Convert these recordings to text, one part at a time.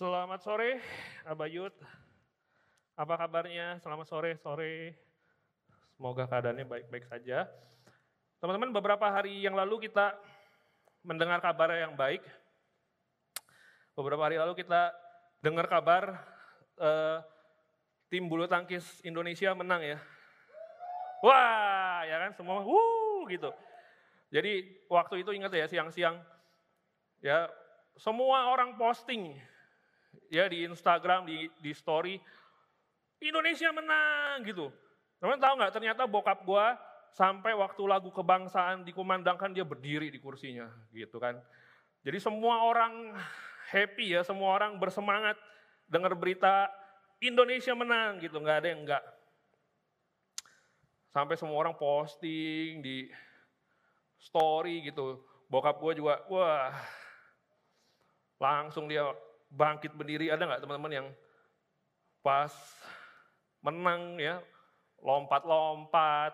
Selamat sore, Abayut. Apa kabarnya? Selamat sore, sore. Semoga keadaannya baik-baik saja. Teman-teman, beberapa hari yang lalu kita mendengar kabar yang baik. Beberapa hari lalu kita dengar kabar eh, tim bulu tangkis Indonesia menang ya. Wah, ya kan semua wuh gitu. Jadi waktu itu ingat ya siang-siang ya semua orang posting ya di Instagram, di, di story, Indonesia menang gitu. Teman tahu nggak ternyata bokap gua sampai waktu lagu kebangsaan dikumandangkan dia berdiri di kursinya gitu kan. Jadi semua orang happy ya, semua orang bersemangat dengar berita Indonesia menang gitu, nggak ada yang enggak. Sampai semua orang posting di story gitu. Bokap gue juga, wah langsung dia bangkit berdiri. Ada nggak teman-teman yang pas menang ya, lompat-lompat,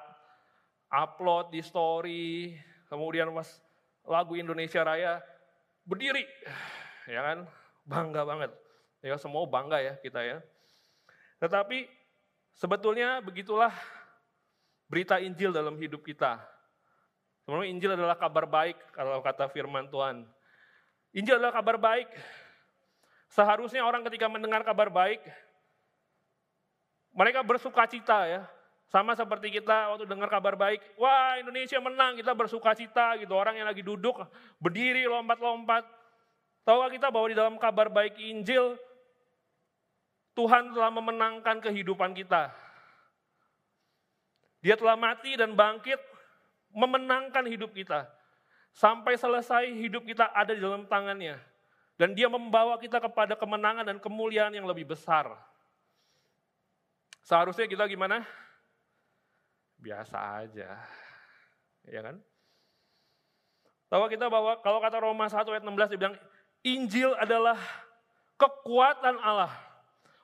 upload di story, kemudian pas lagu Indonesia Raya berdiri, ya kan, bangga banget. Ya semua bangga ya kita ya. Tetapi sebetulnya begitulah berita Injil dalam hidup kita. Teman-teman, Injil adalah kabar baik kalau kata firman Tuhan. Injil adalah kabar baik. Seharusnya orang ketika mendengar kabar baik, mereka bersuka cita ya. Sama seperti kita waktu dengar kabar baik, wah Indonesia menang, kita bersuka cita gitu. Orang yang lagi duduk, berdiri, lompat-lompat. Tahu kita bahwa di dalam kabar baik Injil, Tuhan telah memenangkan kehidupan kita. Dia telah mati dan bangkit, memenangkan hidup kita. Sampai selesai hidup kita ada di dalam tangannya. Dan dia membawa kita kepada kemenangan dan kemuliaan yang lebih besar. Seharusnya kita gimana? Biasa aja. Ya kan? Tahu kita bahwa kalau kata Roma 1 ayat 16 dia bilang Injil adalah kekuatan Allah.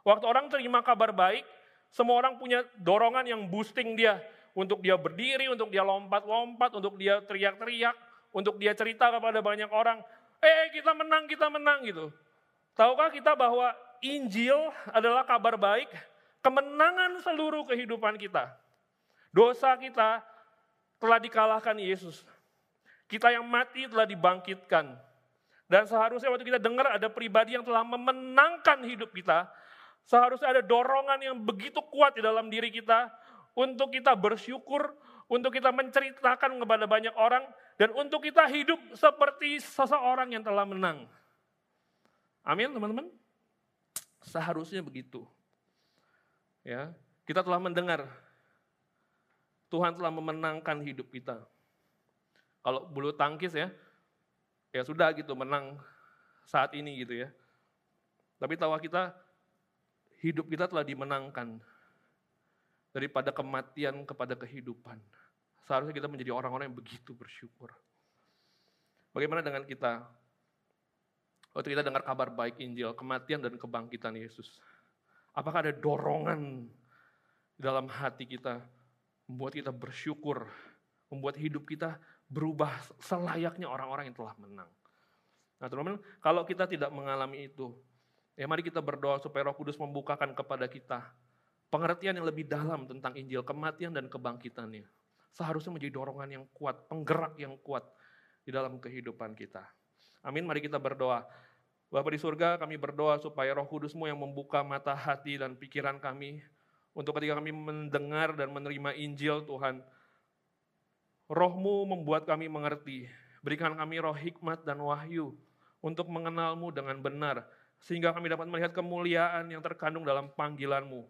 Waktu orang terima kabar baik, semua orang punya dorongan yang boosting dia untuk dia berdiri, untuk dia lompat-lompat, untuk dia teriak-teriak, untuk dia cerita kepada banyak orang, eh kita menang, kita menang gitu. Tahukah kita bahwa Injil adalah kabar baik, kemenangan seluruh kehidupan kita. Dosa kita telah dikalahkan Yesus. Kita yang mati telah dibangkitkan. Dan seharusnya waktu kita dengar ada pribadi yang telah memenangkan hidup kita, seharusnya ada dorongan yang begitu kuat di dalam diri kita untuk kita bersyukur, untuk kita menceritakan kepada banyak orang, dan untuk kita hidup seperti seseorang yang telah menang. Amin teman-teman? Seharusnya begitu. Ya, kita telah mendengar Tuhan telah memenangkan hidup kita. Kalau bulu tangkis ya, ya sudah gitu menang saat ini gitu ya. Tapi tahu kita hidup kita telah dimenangkan daripada kematian kepada kehidupan. Seharusnya kita menjadi orang-orang yang begitu bersyukur. Bagaimana dengan kita? Waktu kita dengar kabar baik Injil, kematian dan kebangkitan Yesus. Apakah ada dorongan dalam hati kita membuat kita bersyukur, membuat hidup kita berubah selayaknya orang-orang yang telah menang. Nah teman-teman, kalau kita tidak mengalami itu, ya mari kita berdoa supaya roh kudus membukakan kepada kita pengertian yang lebih dalam tentang Injil, kematian dan kebangkitannya. Seharusnya menjadi dorongan yang kuat, penggerak yang kuat di dalam kehidupan kita. Amin, mari kita berdoa. Bapak di surga, kami berdoa supaya roh kudusmu yang membuka mata hati dan pikiran kami, untuk ketika kami mendengar dan menerima Injil Tuhan, rohmu membuat kami mengerti. Berikan kami roh hikmat dan wahyu untuk mengenalmu dengan benar. Sehingga kami dapat melihat kemuliaan yang terkandung dalam panggilanmu.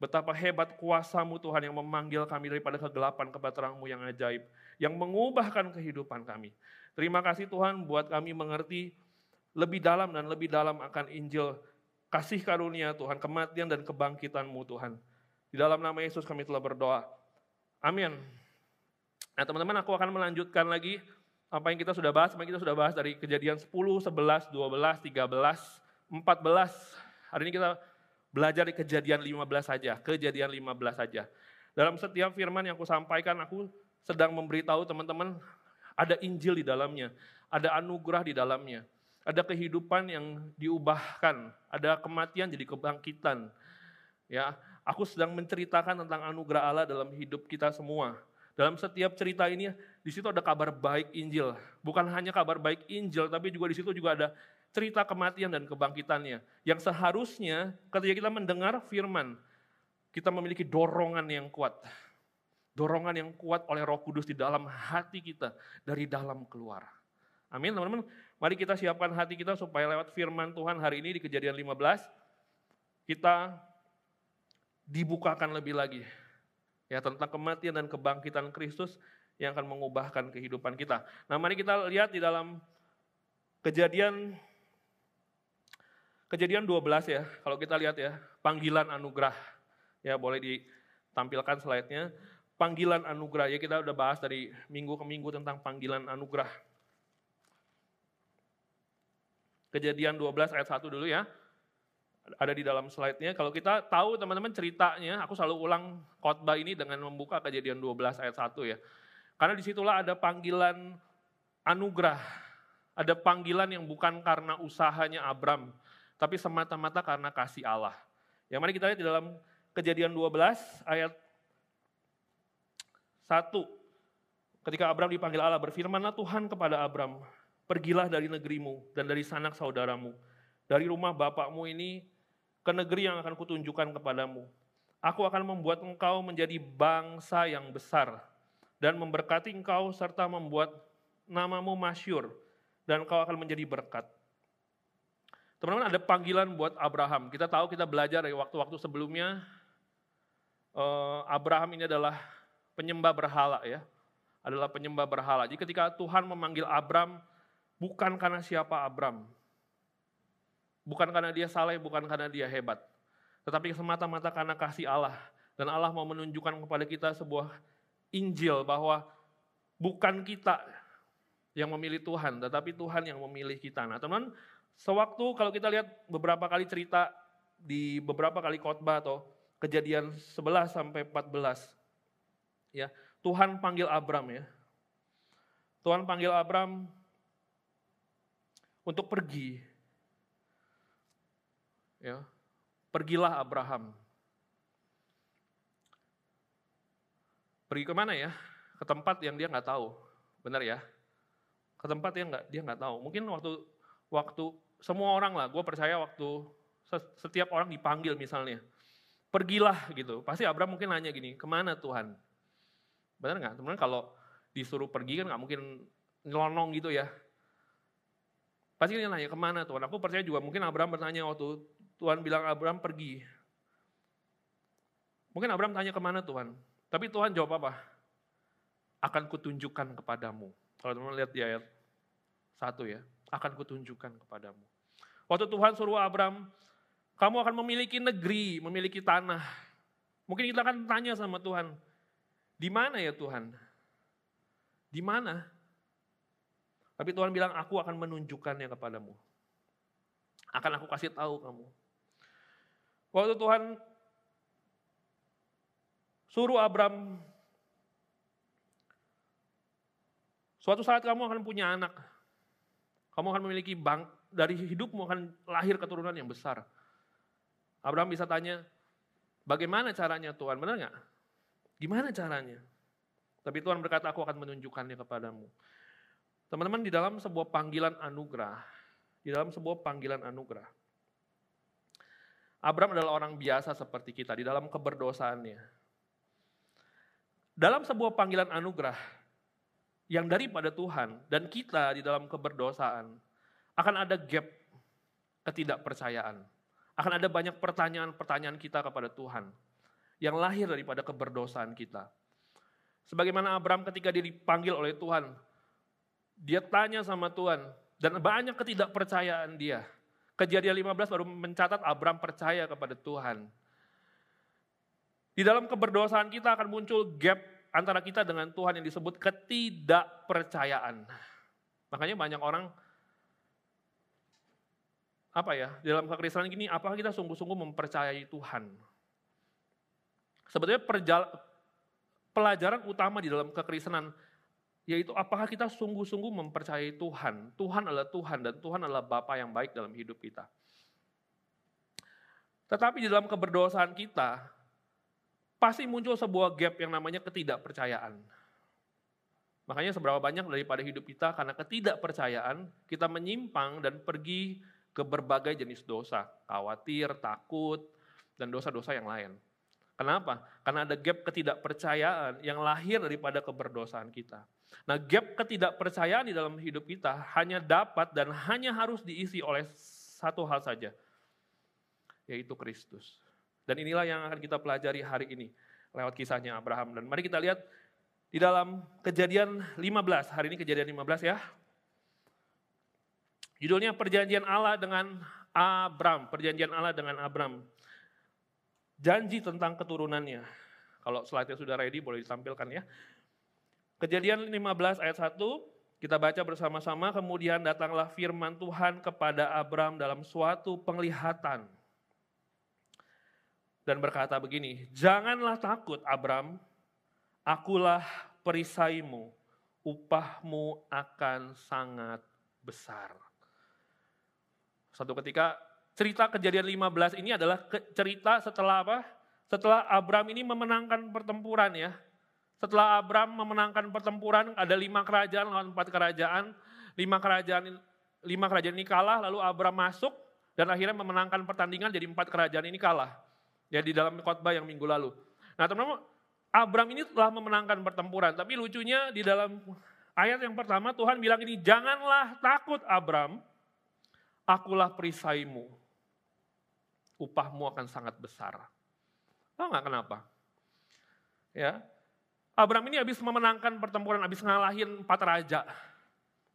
Betapa hebat kuasamu Tuhan yang memanggil kami daripada kegelapan kepada terangmu yang ajaib. Yang mengubahkan kehidupan kami. Terima kasih Tuhan buat kami mengerti lebih dalam dan lebih dalam akan Injil kasih karunia Tuhan, kematian dan kebangkitanmu Tuhan. Di dalam nama Yesus kami telah berdoa. Amin. Nah teman-teman aku akan melanjutkan lagi apa yang kita sudah bahas, apa yang kita sudah bahas dari kejadian 10, 11, 12, 13, 14. Hari ini kita belajar di kejadian 15 saja, kejadian 15 saja. Dalam setiap firman yang aku sampaikan, aku sedang memberitahu teman-teman ada Injil di dalamnya, ada anugerah di dalamnya. ada kehidupan yang diubahkan, ada kematian jadi kebangkitan. Ya, aku sedang menceritakan tentang anugerah Allah dalam hidup kita semua. Dalam setiap cerita ini, di situ ada kabar baik Injil. Bukan hanya kabar baik Injil, tapi juga di situ juga ada cerita kematian dan kebangkitannya. Yang seharusnya ketika kita mendengar firman, kita memiliki dorongan yang kuat. Dorongan yang kuat oleh roh kudus di dalam hati kita, dari dalam keluar. Amin teman-teman. Mari kita siapkan hati kita supaya lewat firman Tuhan hari ini di kejadian 15, kita dibukakan lebih lagi. Ya tentang kematian dan kebangkitan Kristus yang akan mengubahkan kehidupan kita. Nah mari kita lihat di dalam kejadian kejadian 12 ya, kalau kita lihat ya, panggilan anugerah. Ya boleh ditampilkan slide-nya. Panggilan anugerah, ya kita udah bahas dari minggu ke minggu tentang panggilan anugerah. Kejadian 12 ayat 1 dulu ya. Ada di dalam slide-nya. Kalau kita tahu teman-teman ceritanya, aku selalu ulang khotbah ini dengan membuka kejadian 12 ayat 1 ya. Karena di situlah ada panggilan anugerah. Ada panggilan yang bukan karena usahanya Abram, tapi semata-mata karena kasih Allah. Yang mari kita lihat di dalam kejadian 12 ayat 1. Ketika Abram dipanggil Allah, berfirmanlah Tuhan kepada Abram, pergilah dari negerimu dan dari sanak saudaramu, dari rumah bapakmu ini ke negeri yang akan kutunjukkan kepadamu. Aku akan membuat engkau menjadi bangsa yang besar dan memberkati engkau serta membuat namamu masyur dan engkau akan menjadi berkat. Teman-teman ada panggilan buat Abraham. Kita tahu kita belajar dari waktu-waktu sebelumnya eh, Abraham ini adalah penyembah berhala ya. Adalah penyembah berhala. Jadi ketika Tuhan memanggil Abraham Bukan karena siapa Abram. Bukan karena dia saleh, bukan karena dia hebat. Tetapi semata-mata karena kasih Allah. Dan Allah mau menunjukkan kepada kita sebuah Injil bahwa bukan kita yang memilih Tuhan, tetapi Tuhan yang memilih kita. Nah teman, sewaktu kalau kita lihat beberapa kali cerita di beberapa kali khotbah atau kejadian 11 sampai 14, ya Tuhan panggil Abram ya. Tuhan panggil Abram untuk pergi. Ya, pergilah Abraham. Pergi ke mana ya? Ke tempat yang dia nggak tahu, benar ya? Ke tempat yang nggak dia nggak tahu. Mungkin waktu waktu semua orang lah, gue percaya waktu setiap orang dipanggil misalnya, pergilah gitu. Pasti Abraham mungkin nanya gini, ke mana Tuhan? Benar nggak? Teman kalau disuruh pergi kan nggak mungkin nyelonong gitu ya. Pasti dia nanya, ke mana Tuhan? Aku percaya juga mungkin Abraham bertanya waktu Tuhan bilang Abraham pergi. Mungkin Abraham tanya ke mana Tuhan? Tapi Tuhan jawab apa? Akan kutunjukkan kepadamu. Kalau teman lihat di ayat satu ya, akan kutunjukkan kepadamu. Waktu Tuhan suruh Abraham, kamu akan memiliki negeri, memiliki tanah. Mungkin kita akan tanya sama Tuhan, di mana ya Tuhan? Di mana? Tapi Tuhan bilang, aku akan menunjukkannya kepadamu. Akan aku kasih tahu kamu. Waktu Tuhan suruh Abram, suatu saat kamu akan punya anak. Kamu akan memiliki bank, dari hidupmu akan lahir keturunan yang besar. Abraham bisa tanya, bagaimana caranya Tuhan? Benar nggak? Gimana caranya? Tapi Tuhan berkata, aku akan menunjukkannya kepadamu. Teman-teman di dalam sebuah panggilan anugerah, di dalam sebuah panggilan anugerah. Abram adalah orang biasa seperti kita di dalam keberdosaannya. Dalam sebuah panggilan anugerah yang daripada Tuhan dan kita di dalam keberdosaan akan ada gap ketidakpercayaan. Akan ada banyak pertanyaan-pertanyaan kita kepada Tuhan yang lahir daripada keberdosaan kita. Sebagaimana Abram ketika dipanggil oleh Tuhan, dia tanya sama Tuhan dan banyak ketidakpercayaan dia. Kejadian 15 baru mencatat Abram percaya kepada Tuhan. Di dalam keberdosaan kita akan muncul gap antara kita dengan Tuhan yang disebut ketidakpercayaan. Makanya banyak orang apa ya, dalam kekristenan gini, apakah kita sungguh-sungguh mempercayai Tuhan? Sebetulnya pelajaran utama di dalam kekristenan Yaitu apakah kita sungguh-sungguh mempercayai Tuhan. Tuhan adalah Tuhan dan Tuhan adalah Bapa yang baik dalam hidup kita. Tetapi di dalam keberdosaan kita, pasti muncul sebuah gap yang namanya ketidakpercayaan. Makanya seberapa banyak daripada hidup kita karena ketidakpercayaan, kita menyimpang dan pergi ke berbagai jenis dosa. Khawatir, takut, dan dosa-dosa yang lain. Kenapa? Karena ada gap ketidakpercayaan yang lahir daripada keberdosaan kita. Nah gap ketidakpercayaan di dalam hidup kita hanya dapat dan hanya harus diisi oleh satu hal saja, yaitu Kristus. Dan inilah yang akan kita pelajari hari ini lewat kisahnya Abraham. Dan mari kita lihat di dalam kejadian 15, hari ini kejadian 15 ya. Judulnya perjanjian Allah dengan Abram, perjanjian Allah dengan Abram. Janji tentang keturunannya. Kalau slide-nya sudah ready boleh ditampilkan ya. Kejadian 15 ayat 1, kita baca bersama-sama, kemudian datanglah firman Tuhan kepada Abram dalam suatu penglihatan dan berkata begini, Janganlah takut Abram, akulah perisaimu, upahmu akan sangat besar. Satu ketika cerita kejadian 15 ini adalah cerita setelah apa? Setelah Abram ini memenangkan pertempuran ya. Setelah Abram memenangkan pertempuran, ada lima kerajaan lawan empat kerajaan. Lima kerajaan lima kerajaan ini kalah, lalu Abram masuk dan akhirnya memenangkan pertandingan jadi empat kerajaan ini kalah. Ya di dalam khotbah yang minggu lalu. Nah teman-teman, Abram ini telah memenangkan pertempuran. Tapi lucunya di dalam ayat yang pertama Tuhan bilang ini, janganlah takut Abram, akulah perisaimu. Upahmu akan sangat besar. Tahu nggak kenapa? Ya, Abram ini habis memenangkan pertempuran, habis ngalahin empat raja.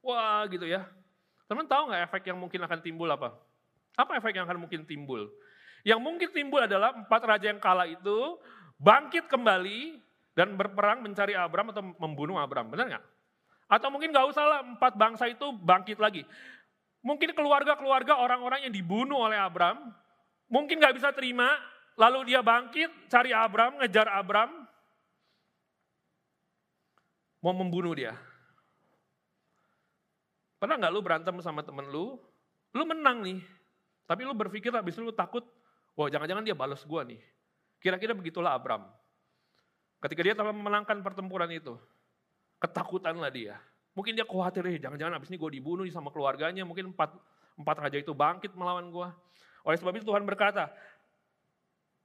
Wah gitu ya. Teman tahu nggak efek yang mungkin akan timbul apa? Apa efek yang akan mungkin timbul? Yang mungkin timbul adalah empat raja yang kalah itu bangkit kembali dan berperang mencari Abram atau membunuh Abram. Benar nggak? Atau mungkin nggak usah lah empat bangsa itu bangkit lagi. Mungkin keluarga-keluarga orang-orang yang dibunuh oleh Abram, mungkin nggak bisa terima, lalu dia bangkit, cari Abram, ngejar Abram, mau membunuh dia. Pernah nggak lu berantem sama temen lu, lu menang nih, tapi lu berpikir habis itu lu takut Wah jangan-jangan dia balas gue nih. Kira-kira begitulah Abram. Ketika dia telah memenangkan pertempuran itu, ketakutanlah dia. Mungkin dia khawatir, eh, jangan-jangan abis ini gue dibunuh sama keluarganya, mungkin empat, empat raja itu bangkit melawan gue. Oleh sebab itu Tuhan berkata,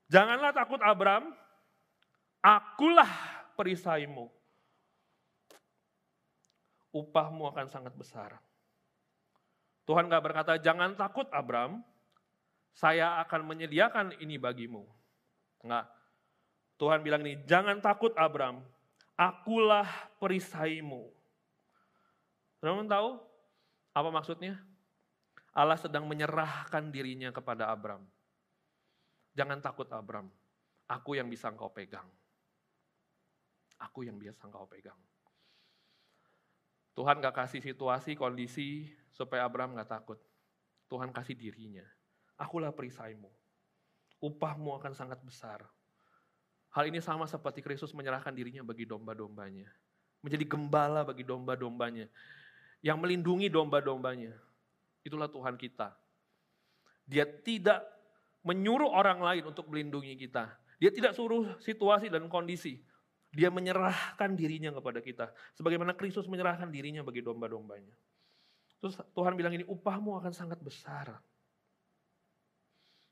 janganlah takut Abram, akulah perisaimu. Upahmu akan sangat besar. Tuhan gak berkata, jangan takut Abram, saya akan menyediakan ini bagimu. Enggak. Tuhan bilang ini, jangan takut Abram, akulah perisaimu. Teman-teman tahu apa maksudnya? Allah sedang menyerahkan dirinya kepada Abram. Jangan takut Abram, aku yang bisa engkau pegang. Aku yang biasa engkau pegang. Tuhan gak kasih situasi, kondisi supaya Abram gak takut. Tuhan kasih dirinya akulah perisaimu. Upahmu akan sangat besar. Hal ini sama seperti Kristus menyerahkan dirinya bagi domba-dombanya. Menjadi gembala bagi domba-dombanya. Yang melindungi domba-dombanya. Itulah Tuhan kita. Dia tidak menyuruh orang lain untuk melindungi kita. Dia tidak suruh situasi dan kondisi. Dia menyerahkan dirinya kepada kita. Sebagaimana Kristus menyerahkan dirinya bagi domba-dombanya. Terus Tuhan bilang ini upahmu akan sangat besar.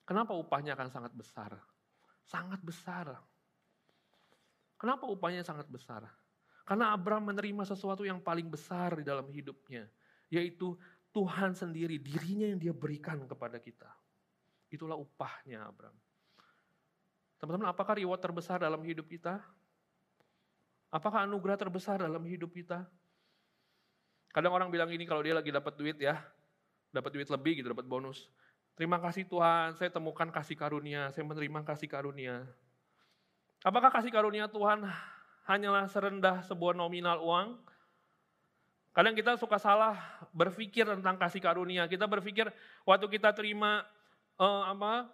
Kenapa upahnya akan sangat besar? Sangat besar. Kenapa upahnya sangat besar? Karena Abraham menerima sesuatu yang paling besar di dalam hidupnya, yaitu Tuhan sendiri, dirinya yang dia berikan kepada kita. Itulah upahnya Abraham. Teman-teman, apakah reward terbesar dalam hidup kita? Apakah anugerah terbesar dalam hidup kita? Kadang orang bilang ini kalau dia lagi dapat duit ya, dapat duit lebih gitu, dapat bonus. Terima kasih Tuhan, saya temukan kasih karunia, saya menerima kasih karunia. Apakah kasih karunia Tuhan hanyalah serendah sebuah nominal uang? Kadang kita suka salah berpikir tentang kasih karunia. Kita berpikir waktu kita terima uh, apa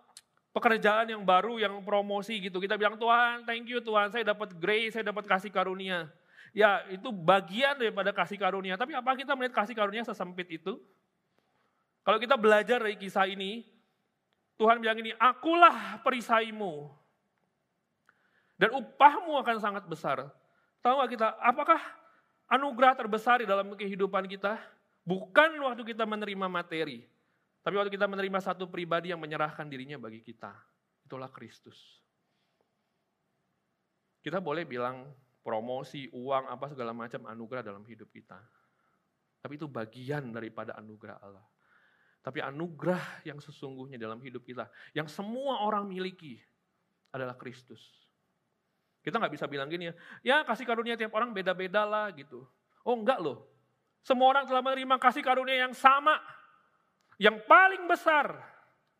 pekerjaan yang baru, yang promosi gitu, kita bilang Tuhan, thank you Tuhan, saya dapat grace, saya dapat kasih karunia. Ya itu bagian daripada kasih karunia. Tapi apa kita melihat kasih karunia sesempit itu? Kalau kita belajar dari kisah ini, Tuhan bilang ini, akulah perisaimu. Dan upahmu akan sangat besar. Tahu gak kita, apakah anugerah terbesar di dalam kehidupan kita? Bukan waktu kita menerima materi, tapi waktu kita menerima satu pribadi yang menyerahkan dirinya bagi kita. Itulah Kristus. Kita boleh bilang promosi, uang, apa segala macam anugerah dalam hidup kita. Tapi itu bagian daripada anugerah Allah. Tapi anugerah yang sesungguhnya dalam hidup kita, yang semua orang miliki adalah Kristus. Kita nggak bisa bilang gini ya, ya kasih karunia tiap orang beda-beda lah gitu. Oh enggak loh, semua orang telah menerima kasih karunia yang sama, yang paling besar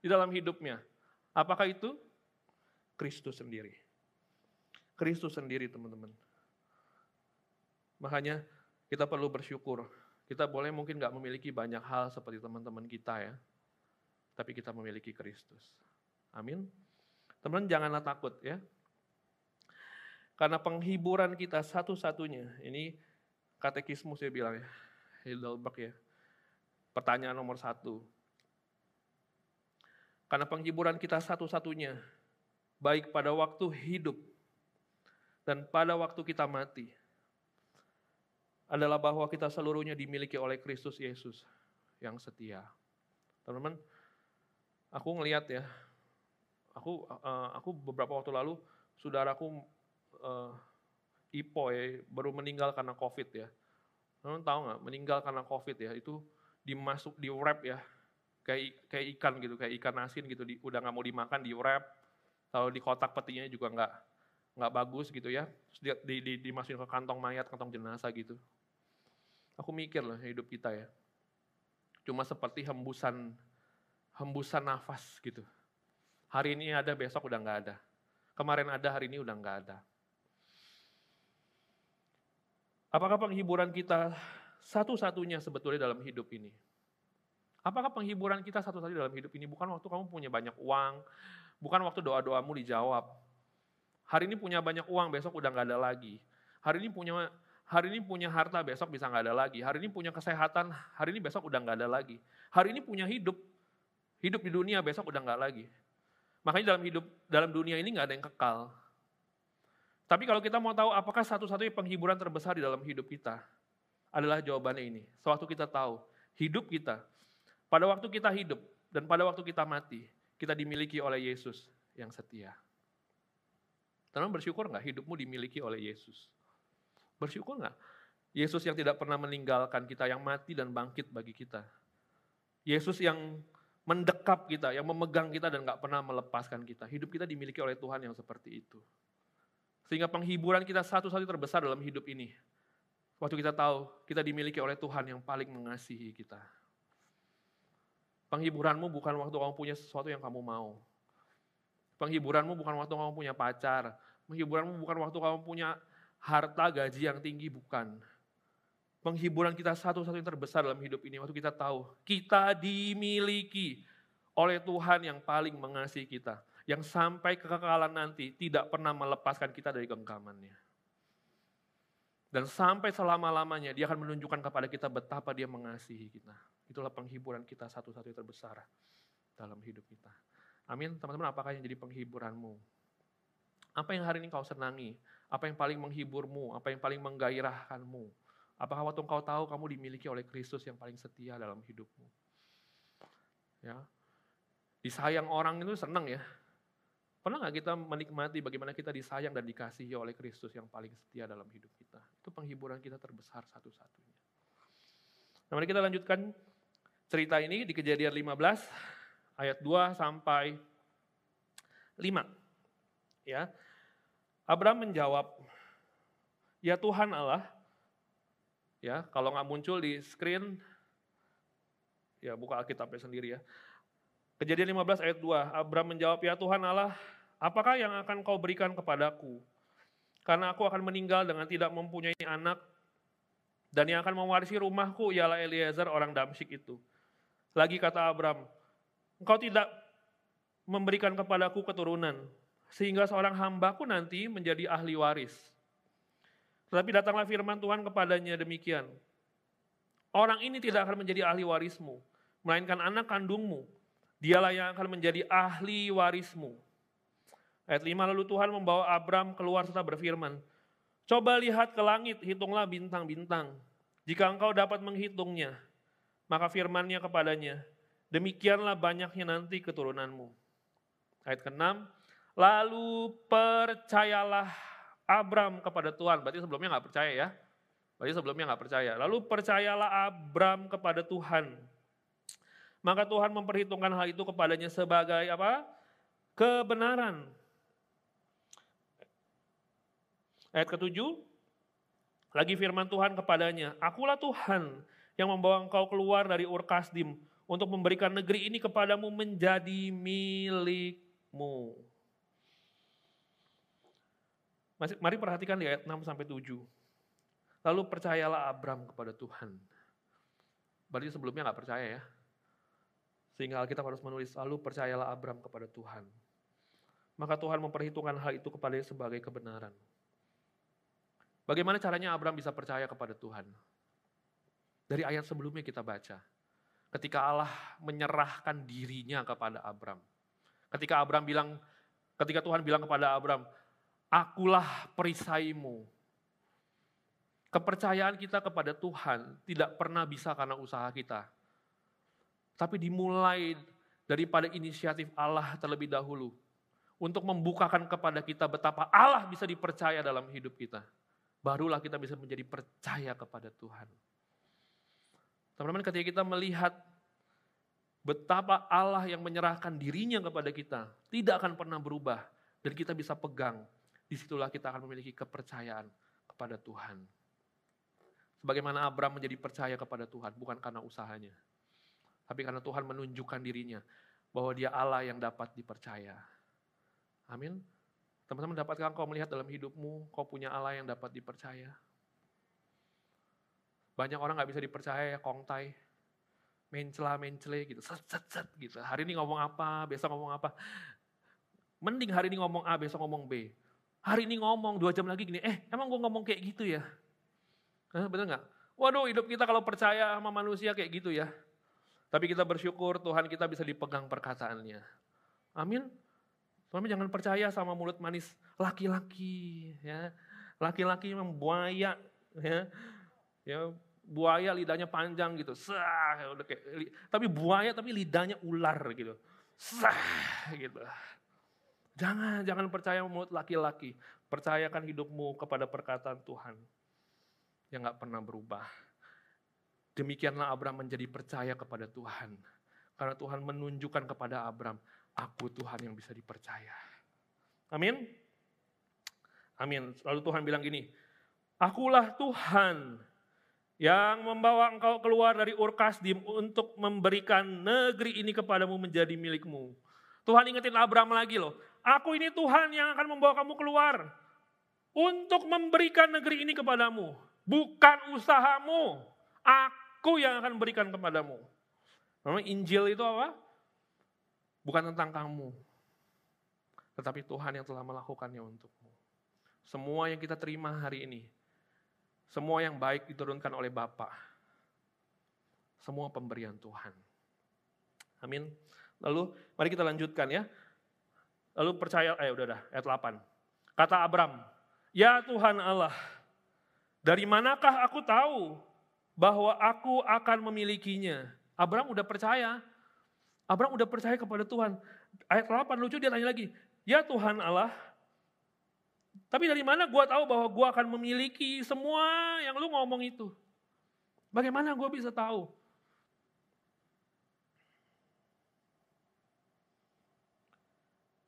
di dalam hidupnya. Apakah itu? Kristus sendiri. Kristus sendiri teman-teman. Makanya kita perlu bersyukur. Kita boleh mungkin nggak memiliki banyak hal seperti teman-teman kita ya. Tapi kita memiliki Kristus. Amin. Teman-teman janganlah takut ya. Karena penghiburan kita satu-satunya, ini katekismus saya bilang ya, Heidelberg ya. Pertanyaan nomor satu. Karena penghiburan kita satu-satunya, baik pada waktu hidup dan pada waktu kita mati, adalah bahwa kita seluruhnya dimiliki oleh Kristus Yesus yang setia. Teman-teman, aku ngelihat ya, aku uh, aku beberapa waktu lalu saudaraku uh, Ipo ya, baru meninggal karena COVID ya. Teman-teman tahu nggak, meninggal karena COVID ya, itu dimasuk di wrap ya, kayak kayak ikan gitu, kayak ikan asin gitu, di, udah nggak mau dimakan di wrap, kalau di kotak petinya juga nggak nggak bagus gitu ya, Terus di, di, dimasukin ke kantong mayat, kantong jenazah gitu. Aku mikir loh hidup kita ya. Cuma seperti hembusan hembusan nafas gitu. Hari ini ada, besok udah nggak ada. Kemarin ada, hari ini udah nggak ada. Apakah penghiburan kita satu-satunya sebetulnya dalam hidup ini? Apakah penghiburan kita satu-satunya dalam hidup ini bukan waktu kamu punya banyak uang, bukan waktu doa-doamu dijawab. Hari ini punya banyak uang, besok udah nggak ada lagi. Hari ini punya hari ini punya harta, besok bisa nggak ada lagi. Hari ini punya kesehatan, hari ini besok udah nggak ada lagi. Hari ini punya hidup, hidup di dunia, besok udah nggak lagi. Makanya dalam hidup, dalam dunia ini nggak ada yang kekal. Tapi kalau kita mau tahu apakah satu-satunya penghiburan terbesar di dalam hidup kita, adalah jawabannya ini. Sewaktu kita tahu, hidup kita, pada waktu kita hidup dan pada waktu kita mati, kita dimiliki oleh Yesus yang setia. Teman bersyukur nggak hidupmu dimiliki oleh Yesus? Bersyukur nggak? Yesus yang tidak pernah meninggalkan kita, yang mati dan bangkit bagi kita. Yesus yang mendekap kita, yang memegang kita dan nggak pernah melepaskan kita. Hidup kita dimiliki oleh Tuhan yang seperti itu. Sehingga penghiburan kita satu-satu terbesar dalam hidup ini. Waktu kita tahu kita dimiliki oleh Tuhan yang paling mengasihi kita. Penghiburanmu bukan waktu kamu punya sesuatu yang kamu mau. Penghiburanmu bukan waktu kamu punya pacar. Penghiburanmu bukan waktu kamu punya harta gaji yang tinggi, bukan. Penghiburan kita satu-satu yang terbesar dalam hidup ini, waktu kita tahu, kita dimiliki oleh Tuhan yang paling mengasihi kita. Yang sampai kekekalan nanti tidak pernah melepaskan kita dari genggamannya. Dan sampai selama-lamanya dia akan menunjukkan kepada kita betapa dia mengasihi kita. Itulah penghiburan kita satu-satu yang terbesar dalam hidup kita. Amin. Teman-teman, apakah yang jadi penghiburanmu? Apa yang hari ini kau senangi? Apa yang paling menghiburmu? Apa yang paling menggairahkanmu? Apakah waktu engkau tahu kamu dimiliki oleh Kristus yang paling setia dalam hidupmu? Ya, disayang orang itu senang ya. Pernah nggak kita menikmati bagaimana kita disayang dan dikasihi oleh Kristus yang paling setia dalam hidup kita? Itu penghiburan kita terbesar satu-satunya. Nah, mari kita lanjutkan cerita ini di kejadian 15 ayat 2 sampai 5. Ya. Abraham menjawab, "Ya Tuhan Allah." Ya, kalau nggak muncul di screen, ya buka Alkitabnya sendiri ya. Kejadian 15 ayat 2, Abraham menjawab, "Ya Tuhan Allah, apakah yang akan kau berikan kepadaku? Karena aku akan meninggal dengan tidak mempunyai anak, dan yang akan mewarisi rumahku ialah Eliezer orang Damsyik itu." Lagi kata Abraham, "Engkau tidak memberikan kepadaku keturunan, sehingga seorang hambaku nanti menjadi ahli waris. Tetapi datanglah firman Tuhan kepadanya demikian. Orang ini tidak akan menjadi ahli warismu, melainkan anak kandungmu. Dialah yang akan menjadi ahli warismu. Ayat 5, lalu Tuhan membawa Abram keluar serta berfirman, Coba lihat ke langit, hitunglah bintang-bintang. Jika engkau dapat menghitungnya, maka firmannya kepadanya, demikianlah banyaknya nanti keturunanmu. Ayat ke-6, lalu percayalah Abram kepada Tuhan. Berarti sebelumnya nggak percaya ya. Berarti sebelumnya nggak percaya. Lalu percayalah Abram kepada Tuhan. Maka Tuhan memperhitungkan hal itu kepadanya sebagai apa? Kebenaran. Ayat ketujuh, lagi firman Tuhan kepadanya, Akulah Tuhan yang membawa engkau keluar dari Ur Kasdim untuk memberikan negeri ini kepadamu menjadi milikmu. Mari perhatikan di ayat 6 sampai 7. Lalu percayalah Abram kepada Tuhan. Berarti sebelumnya nggak percaya ya. Sehingga kita harus menulis, lalu percayalah Abram kepada Tuhan. Maka Tuhan memperhitungkan hal itu kepadanya sebagai kebenaran. Bagaimana caranya Abraham bisa percaya kepada Tuhan? Dari ayat sebelumnya kita baca. Ketika Allah menyerahkan dirinya kepada Abraham. Ketika Abraham bilang, ketika Tuhan bilang kepada Abraham, akulah perisaimu. Kepercayaan kita kepada Tuhan tidak pernah bisa karena usaha kita. Tapi dimulai daripada inisiatif Allah terlebih dahulu. Untuk membukakan kepada kita betapa Allah bisa dipercaya dalam hidup kita barulah kita bisa menjadi percaya kepada Tuhan. Teman-teman ketika kita melihat betapa Allah yang menyerahkan dirinya kepada kita tidak akan pernah berubah dan kita bisa pegang, di situlah kita akan memiliki kepercayaan kepada Tuhan. Sebagaimana Abraham menjadi percaya kepada Tuhan bukan karena usahanya, tapi karena Tuhan menunjukkan dirinya bahwa dia Allah yang dapat dipercaya. Amin. Teman-teman dapatkah kau melihat dalam hidupmu, kau punya Allah yang dapat dipercaya? Banyak orang gak bisa dipercaya ya, kongtai. Mencela, mencele gitu, set, set, set gitu. Hari ini ngomong apa, besok ngomong apa. Mending hari ini ngomong A, besok ngomong B. Hari ini ngomong, dua jam lagi gini, eh emang gue ngomong kayak gitu ya? Eh, bener gak? Waduh hidup kita kalau percaya sama manusia kayak gitu ya. Tapi kita bersyukur Tuhan kita bisa dipegang perkataannya. Amin. Teman jangan percaya sama mulut manis laki-laki ya. Laki-laki memang buaya ya. Ya, buaya lidahnya panjang gitu. Sah, udah kayak tapi buaya tapi lidahnya ular gitu. Sah gitu. Jangan jangan percaya mulut laki-laki. Percayakan hidupmu kepada perkataan Tuhan yang nggak pernah berubah. Demikianlah Abraham menjadi percaya kepada Tuhan. Karena Tuhan menunjukkan kepada Abraham aku Tuhan yang bisa dipercaya. Amin. Amin. Lalu Tuhan bilang gini, akulah Tuhan yang membawa engkau keluar dari Ur Kasdim untuk memberikan negeri ini kepadamu menjadi milikmu. Tuhan ingetin Abraham lagi loh, aku ini Tuhan yang akan membawa kamu keluar untuk memberikan negeri ini kepadamu. Bukan usahamu, aku yang akan berikan kepadamu. Memang Injil itu apa? Bukan tentang kamu, tetapi Tuhan yang telah melakukannya untukmu. Semua yang kita terima hari ini, semua yang baik diturunkan oleh Bapa. Semua pemberian Tuhan. Amin. Lalu mari kita lanjutkan ya. Lalu percaya, eh udah dah, ayat 8. Kata Abram, ya Tuhan Allah, dari manakah aku tahu bahwa aku akan memilikinya? Abram udah percaya, Abraham udah percaya kepada Tuhan. Ayat 8 lucu dia tanya lagi, ya Tuhan Allah, tapi dari mana gue tahu bahwa gue akan memiliki semua yang lu ngomong itu? Bagaimana gue bisa tahu?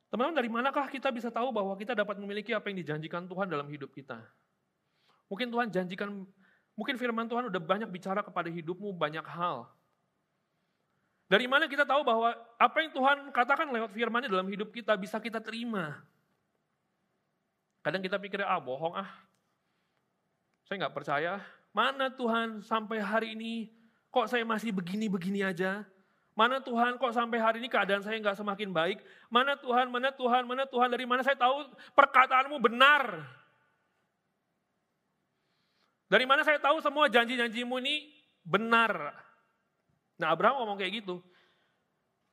Teman-teman, dari manakah kita bisa tahu bahwa kita dapat memiliki apa yang dijanjikan Tuhan dalam hidup kita? Mungkin Tuhan janjikan, mungkin firman Tuhan udah banyak bicara kepada hidupmu banyak hal. Dari mana kita tahu bahwa apa yang Tuhan katakan lewat firman dalam hidup kita bisa kita terima. Kadang kita pikir, ah bohong ah. Saya nggak percaya. Mana Tuhan sampai hari ini kok saya masih begini-begini aja? Mana Tuhan kok sampai hari ini keadaan saya nggak semakin baik? Mana Tuhan, mana Tuhan, mana Tuhan, dari mana saya tahu perkataanmu benar? Dari mana saya tahu semua janji-janjimu ini benar? Nah Abraham ngomong kayak gitu.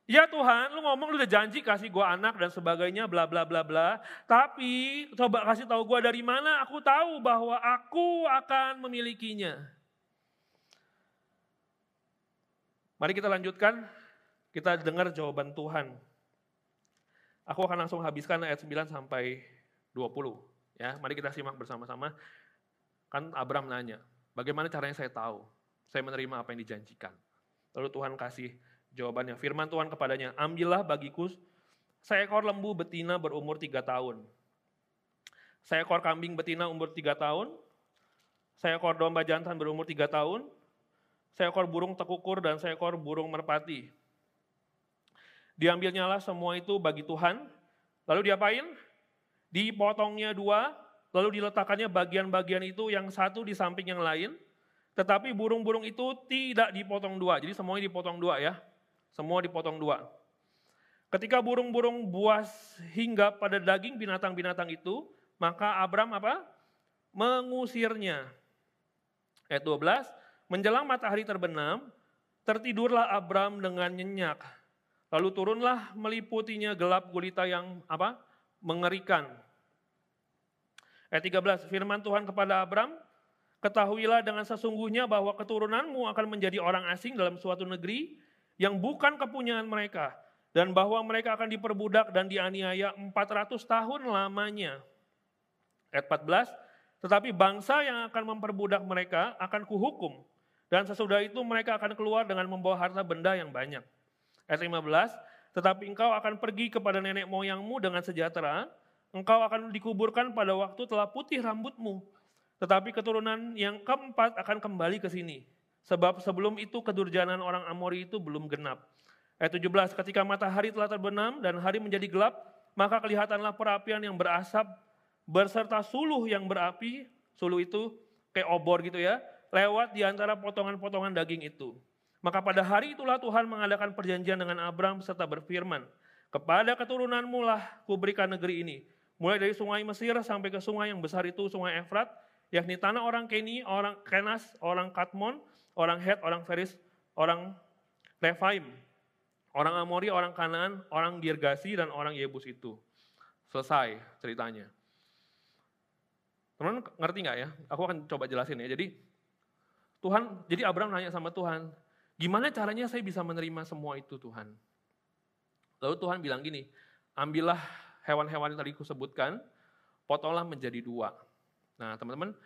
Ya Tuhan, lu ngomong lu udah janji kasih gua anak dan sebagainya bla bla bla bla. Tapi coba kasih tahu gua dari mana aku tahu bahwa aku akan memilikinya. Mari kita lanjutkan, kita dengar jawaban Tuhan. Aku akan langsung habiskan ayat 9 sampai 20. Ya, mari kita simak bersama-sama. Kan Abraham nanya, bagaimana caranya saya tahu? Saya menerima apa yang dijanjikan. Lalu Tuhan kasih jawabannya. Firman Tuhan kepadanya, ambillah bagiku seekor lembu betina berumur tiga tahun. Seekor kambing betina umur tiga tahun. Seekor domba jantan berumur tiga tahun seekor burung tekukur dan seekor burung merpati. Diambilnya lah semua itu bagi Tuhan, lalu diapain? Dipotongnya dua, lalu diletakkannya bagian-bagian itu yang satu di samping yang lain, tetapi burung-burung itu tidak dipotong dua, jadi semuanya dipotong dua ya, semua dipotong dua. Ketika burung-burung buas hingga pada daging binatang-binatang itu, maka Abram apa? Mengusirnya. Ayat 12, Menjelang matahari terbenam, tertidurlah Abram dengan nyenyak. Lalu turunlah meliputinya gelap gulita yang apa? mengerikan. Ayat 13, firman Tuhan kepada Abram, ketahuilah dengan sesungguhnya bahwa keturunanmu akan menjadi orang asing dalam suatu negeri yang bukan kepunyaan mereka, dan bahwa mereka akan diperbudak dan dianiaya 400 tahun lamanya. Ayat 14, tetapi bangsa yang akan memperbudak mereka akan kuhukum, dan sesudah itu mereka akan keluar dengan membawa harta benda yang banyak. Ayat 15, tetapi engkau akan pergi kepada nenek moyangmu dengan sejahtera, engkau akan dikuburkan pada waktu telah putih rambutmu. Tetapi keturunan yang keempat akan kembali ke sini. Sebab sebelum itu kedurjanan orang Amori itu belum genap. Ayat 17, ketika matahari telah terbenam dan hari menjadi gelap, maka kelihatanlah perapian yang berasap berserta suluh yang berapi, suluh itu kayak obor gitu ya, lewat di antara potongan-potongan daging itu. Maka pada hari itulah Tuhan mengadakan perjanjian dengan Abram serta berfirman, kepada keturunanmu lah kuberikan negeri ini. Mulai dari sungai Mesir sampai ke sungai yang besar itu, sungai Efrat, yakni tanah orang Keni, orang Kenas, orang Katmon, orang Het, orang Feris, orang Refaim, orang Amori, orang Kanaan, orang Girgasi, dan orang Yebus itu. Selesai ceritanya. Teman ngerti nggak ya? Aku akan coba jelasin ya. Jadi Tuhan, jadi Abraham nanya sama Tuhan, gimana caranya saya bisa menerima semua itu Tuhan? Lalu Tuhan bilang gini, ambillah hewan-hewan yang tadi kusebutkan, potonglah menjadi dua. Nah teman-teman,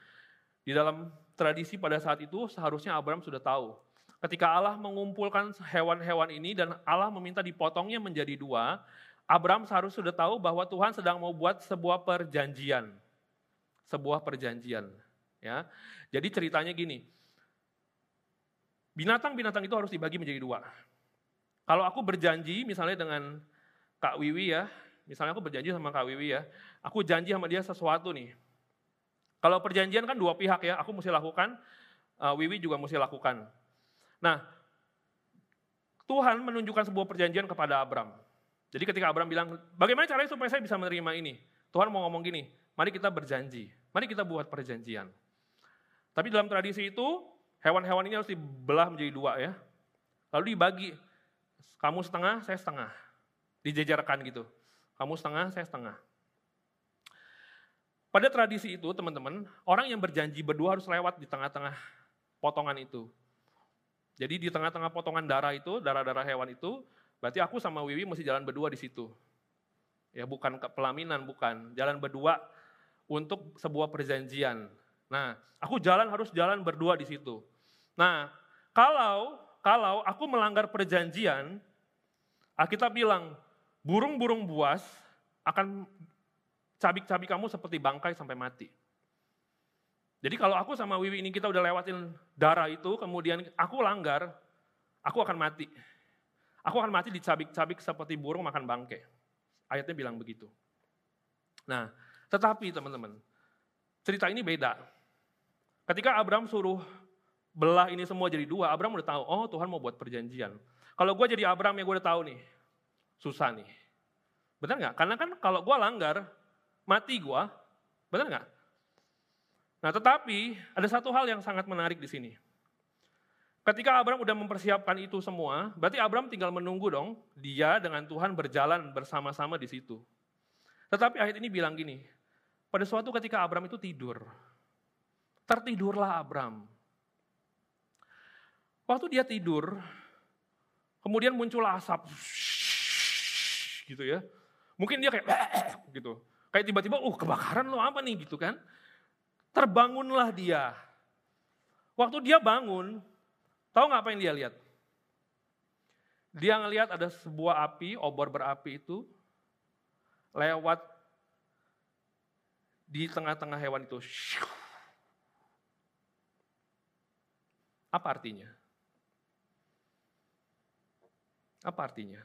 di dalam tradisi pada saat itu seharusnya Abraham sudah tahu. Ketika Allah mengumpulkan hewan-hewan ini dan Allah meminta dipotongnya menjadi dua, Abraham seharusnya sudah tahu bahwa Tuhan sedang mau buat sebuah perjanjian. Sebuah perjanjian. ya. Jadi ceritanya gini, Binatang-binatang itu harus dibagi menjadi dua. Kalau aku berjanji misalnya dengan Kak Wiwi ya, misalnya aku berjanji sama Kak Wiwi ya, aku janji sama dia sesuatu nih. Kalau perjanjian kan dua pihak ya, aku mesti lakukan, uh, Wiwi juga mesti lakukan. Nah, Tuhan menunjukkan sebuah perjanjian kepada Abram. Jadi ketika Abram bilang, bagaimana caranya supaya saya bisa menerima ini? Tuhan mau ngomong gini, mari kita berjanji, mari kita buat perjanjian. Tapi dalam tradisi itu, Hewan-hewan ini harus dibelah menjadi dua ya. Lalu dibagi. Kamu setengah, saya setengah. Dijejarkan gitu. Kamu setengah, saya setengah. Pada tradisi itu teman-teman, orang yang berjanji berdua harus lewat di tengah-tengah potongan itu. Jadi di tengah-tengah potongan darah itu, darah-darah hewan itu, berarti aku sama Wiwi mesti jalan berdua di situ. Ya bukan pelaminan, bukan. Jalan berdua untuk sebuah perjanjian. Nah, aku jalan harus jalan berdua di situ. Nah, kalau kalau aku melanggar perjanjian, kita bilang burung-burung buas akan cabik-cabik kamu seperti bangkai sampai mati. Jadi kalau aku sama Wiwi ini kita udah lewatin darah itu, kemudian aku langgar, aku akan mati. Aku akan mati dicabik-cabik seperti burung makan bangkai. Ayatnya bilang begitu. Nah, tetapi teman-teman, cerita ini beda. Ketika Abraham suruh belah ini semua jadi dua, Abraham udah tahu, oh Tuhan mau buat perjanjian. Kalau gue jadi Abraham ya gue udah tahu nih, susah nih. Benar nggak? Karena kan kalau gue langgar, mati gue, benar nggak? Nah tetapi ada satu hal yang sangat menarik di sini. Ketika Abraham udah mempersiapkan itu semua, berarti Abraham tinggal menunggu dong, dia dengan Tuhan berjalan bersama-sama di situ. Tetapi ayat ini bilang gini, pada suatu ketika Abraham itu tidur, tertidurlah Abraham. Waktu dia tidur, kemudian muncul asap, gitu ya. Mungkin dia kayak gitu, kayak tiba-tiba, uh kebakaran lo apa nih gitu kan. Terbangunlah dia. Waktu dia bangun, Tahu nggak apa yang dia lihat? Dia ngelihat ada sebuah api, obor berapi itu lewat di tengah-tengah hewan itu. Apa artinya? Apa artinya?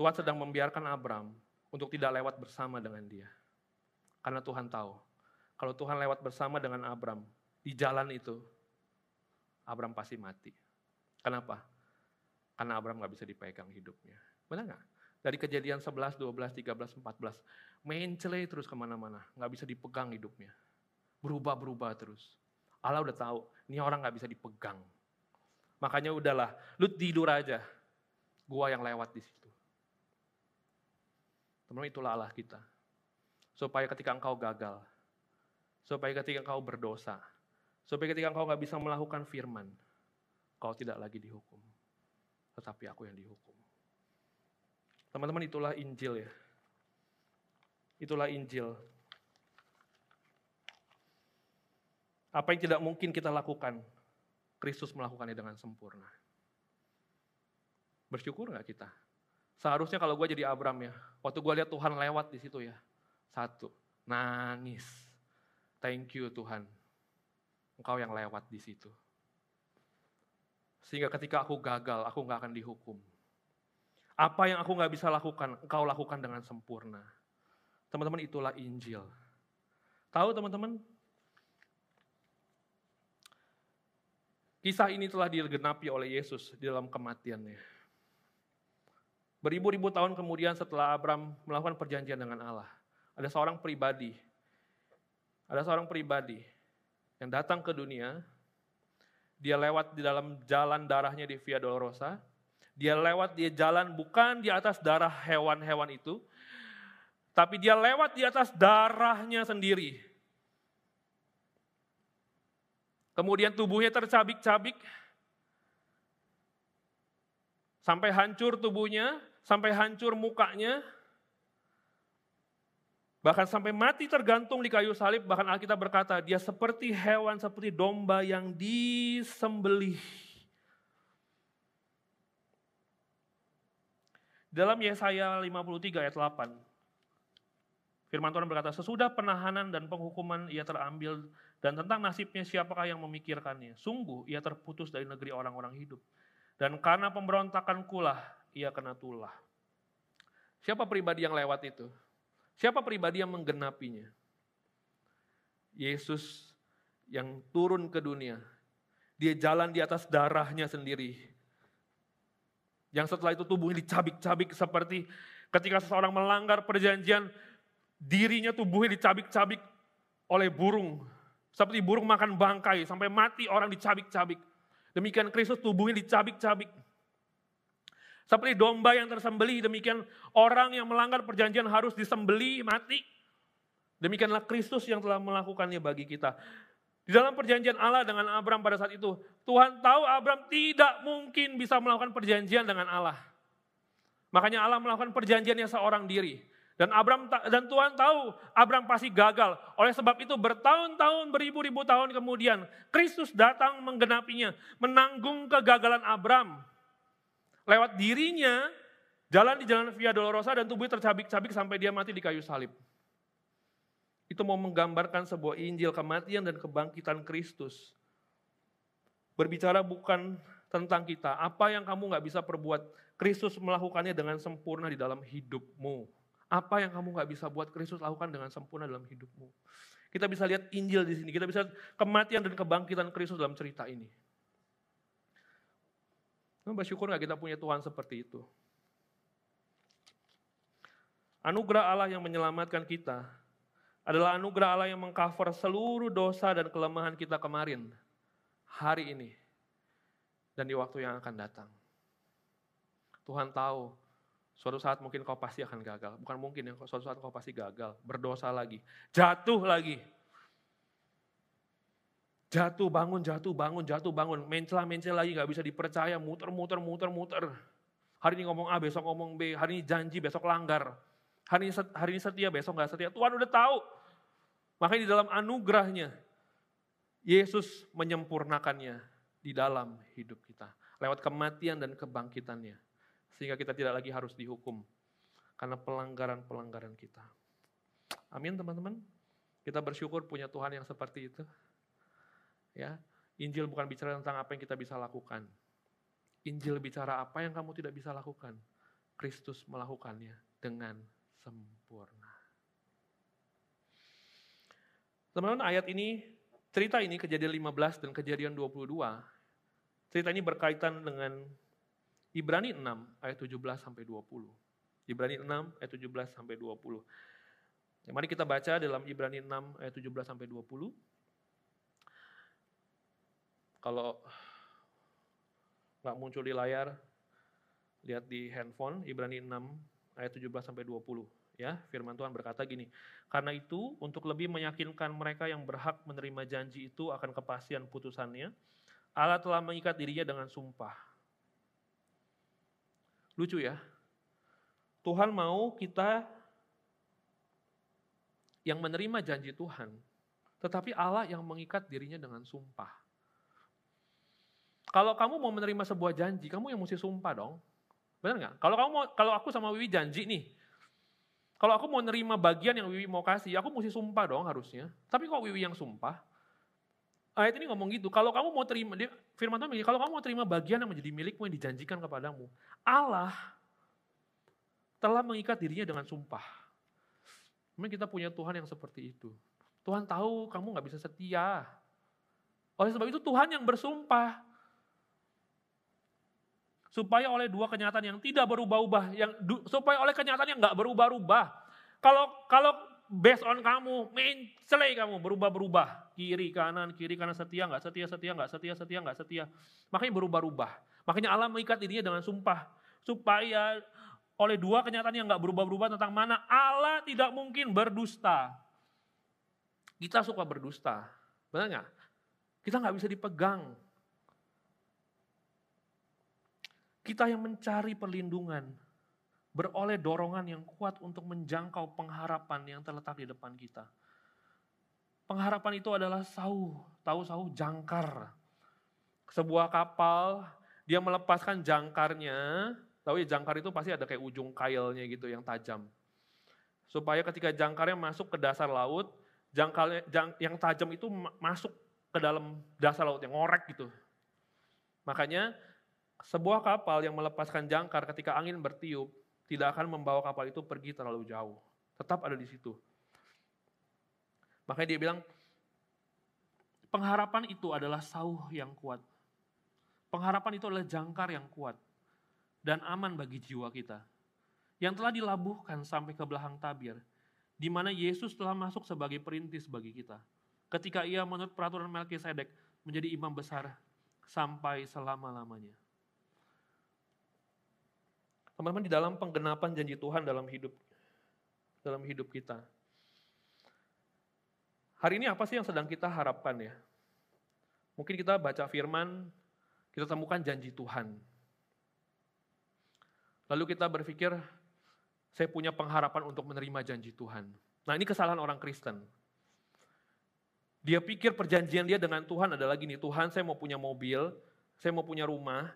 Tuhan sedang membiarkan Abram untuk tidak lewat bersama dengan dia. Karena Tuhan tahu, kalau Tuhan lewat bersama dengan Abram di jalan itu, Abram pasti mati. Kenapa? Karena Abram gak bisa dipegang hidupnya. Benar gak? Dari kejadian 11, 12, 13, 14, mencele terus ke mana-mana. Gak bisa dipegang hidupnya. Berubah-berubah terus. Allah udah tahu, ini orang gak bisa dipegang. Makanya udahlah, lu tidur aja. Gua yang lewat di situ. Teman-teman itulah Allah kita. Supaya ketika engkau gagal, supaya ketika engkau berdosa, Supaya ketika engkau nggak bisa melakukan firman, kau tidak lagi dihukum. Tetapi aku yang dihukum. Teman-teman itulah Injil ya. Itulah Injil. Apa yang tidak mungkin kita lakukan, Kristus melakukannya dengan sempurna. Bersyukur nggak kita? Seharusnya kalau gue jadi Abram ya, waktu gue lihat Tuhan lewat di situ ya, satu, nangis. Thank you Tuhan, engkau yang lewat di situ. Sehingga ketika aku gagal, aku nggak akan dihukum. Apa yang aku nggak bisa lakukan, engkau lakukan dengan sempurna. Teman-teman, itulah Injil. Tahu teman-teman? Kisah ini telah digenapi oleh Yesus di dalam kematiannya. Beribu-ribu tahun kemudian setelah Abram melakukan perjanjian dengan Allah, ada seorang pribadi, ada seorang pribadi yang datang ke dunia, dia lewat di dalam jalan darahnya di Via Dolorosa, dia lewat dia jalan bukan di atas darah hewan-hewan itu, tapi dia lewat di atas darahnya sendiri. Kemudian tubuhnya tercabik-cabik, sampai hancur tubuhnya, sampai hancur mukanya, Bahkan sampai mati tergantung di kayu salib, bahkan Alkitab berkata, dia seperti hewan, seperti domba yang disembelih. Dalam Yesaya 53 ayat 8, firman Tuhan berkata, sesudah penahanan dan penghukuman ia terambil, dan tentang nasibnya siapakah yang memikirkannya. Sungguh ia terputus dari negeri orang-orang hidup. Dan karena pemberontakan kulah, ia kena tulah. Siapa pribadi yang lewat itu? Siapa pribadi yang menggenapinya? Yesus yang turun ke dunia. Dia jalan di atas darahnya sendiri. Yang setelah itu tubuhnya dicabik-cabik seperti ketika seseorang melanggar perjanjian, dirinya tubuhnya dicabik-cabik oleh burung. Seperti burung makan bangkai, sampai mati orang dicabik-cabik. Demikian Kristus tubuhnya dicabik-cabik. Seperti domba yang tersembeli, demikian orang yang melanggar perjanjian harus disembeli, mati. Demikianlah Kristus yang telah melakukannya bagi kita. Di dalam perjanjian Allah dengan Abram pada saat itu, Tuhan tahu Abram tidak mungkin bisa melakukan perjanjian dengan Allah. Makanya Allah melakukan perjanjiannya seorang diri. Dan Abram dan Tuhan tahu Abram pasti gagal. Oleh sebab itu bertahun-tahun, beribu-ribu tahun kemudian Kristus datang menggenapinya, menanggung kegagalan Abram lewat dirinya jalan di jalan Via Dolorosa dan tubuhnya tercabik-cabik sampai dia mati di kayu salib. Itu mau menggambarkan sebuah Injil kematian dan kebangkitan Kristus. Berbicara bukan tentang kita, apa yang kamu nggak bisa perbuat, Kristus melakukannya dengan sempurna di dalam hidupmu. Apa yang kamu nggak bisa buat, Kristus lakukan dengan sempurna dalam hidupmu. Kita bisa lihat Injil di sini, kita bisa kematian dan kebangkitan Kristus dalam cerita ini. Memang bersyukur gak kita punya Tuhan seperti itu? Anugerah Allah yang menyelamatkan kita adalah anugerah Allah yang mengcover seluruh dosa dan kelemahan kita kemarin, hari ini, dan di waktu yang akan datang. Tuhan tahu, suatu saat mungkin kau pasti akan gagal. Bukan mungkin ya, suatu saat kau pasti gagal, berdosa lagi, jatuh lagi. Jatuh, bangun, jatuh, bangun, jatuh, bangun. Mencela-mencela lagi, gak bisa dipercaya, muter, muter, muter, muter. Hari ini ngomong A, besok ngomong B. Hari ini janji, besok langgar. Hari ini, hari ini setia, besok gak setia. Tuhan udah tahu. Makanya di dalam anugerahnya, Yesus menyempurnakannya di dalam hidup kita. Lewat kematian dan kebangkitannya. Sehingga kita tidak lagi harus dihukum. Karena pelanggaran-pelanggaran kita. Amin teman-teman. Kita bersyukur punya Tuhan yang seperti itu. Ya, Injil bukan bicara tentang apa yang kita bisa lakukan. Injil bicara apa yang kamu tidak bisa lakukan. Kristus melakukannya dengan sempurna. Teman-teman ayat ini, cerita ini kejadian 15 dan kejadian 22. Cerita ini berkaitan dengan Ibrani 6 ayat 17 sampai 20. Ibrani 6 ayat 17 sampai 20. Ya, mari kita baca dalam Ibrani 6 ayat 17 sampai 20. Kalau nggak muncul di layar, lihat di handphone Ibrani 6 ayat 17 sampai 20 ya. Firman Tuhan berkata gini, "Karena itu untuk lebih meyakinkan mereka yang berhak menerima janji itu akan kepastian putusannya, Allah telah mengikat dirinya dengan sumpah." Lucu ya. Tuhan mau kita yang menerima janji Tuhan, tetapi Allah yang mengikat dirinya dengan sumpah. Kalau kamu mau menerima sebuah janji, kamu yang mesti sumpah dong. Benar nggak? Kalau kamu mau, kalau aku sama Wiwi janji nih, kalau aku mau nerima bagian yang Wiwi mau kasih, aku mesti sumpah dong harusnya. Tapi kok Wiwi yang sumpah? Ayat ini ngomong gitu, kalau kamu mau terima, dia, firman Tuhan kalau kamu mau terima bagian yang menjadi milikmu yang dijanjikan kepadamu, Allah telah mengikat dirinya dengan sumpah. Memang kita punya Tuhan yang seperti itu. Tuhan tahu kamu nggak bisa setia. Oleh sebab itu Tuhan yang bersumpah supaya oleh dua kenyataan yang tidak berubah-ubah, yang supaya oleh kenyataan yang nggak berubah-ubah. Kalau kalau based on kamu, mencele kamu berubah-berubah, kiri kanan kiri kanan setia nggak setia setia nggak setia setia nggak setia, makanya berubah-ubah. Makanya Allah mengikat dirinya dengan sumpah supaya oleh dua kenyataan yang nggak berubah-ubah tentang mana Allah tidak mungkin berdusta. Kita suka berdusta, benar nggak? Kita nggak bisa dipegang, Kita yang mencari perlindungan, beroleh dorongan yang kuat untuk menjangkau pengharapan yang terletak di depan kita. Pengharapan itu adalah sauh, tahu sauh jangkar. Sebuah kapal, dia melepaskan jangkarnya, tahu ya jangkar itu pasti ada kayak ujung kailnya gitu yang tajam. Supaya ketika jangkarnya masuk ke dasar laut, jangkarnya jang, yang tajam itu masuk ke dalam dasar laut yang ngorek gitu. Makanya sebuah kapal yang melepaskan jangkar ketika angin bertiup tidak akan membawa kapal itu pergi terlalu jauh. Tetap ada di situ. Makanya dia bilang, pengharapan itu adalah sauh yang kuat. Pengharapan itu adalah jangkar yang kuat dan aman bagi jiwa kita. Yang telah dilabuhkan sampai ke belahang tabir, di mana Yesus telah masuk sebagai perintis bagi kita. Ketika ia menurut peraturan Melkisedek menjadi imam besar sampai selama-lamanya. Teman-teman di dalam penggenapan janji Tuhan dalam hidup dalam hidup kita. Hari ini apa sih yang sedang kita harapkan ya? Mungkin kita baca firman, kita temukan janji Tuhan. Lalu kita berpikir, saya punya pengharapan untuk menerima janji Tuhan. Nah ini kesalahan orang Kristen. Dia pikir perjanjian dia dengan Tuhan adalah gini, Tuhan saya mau punya mobil, saya mau punya rumah,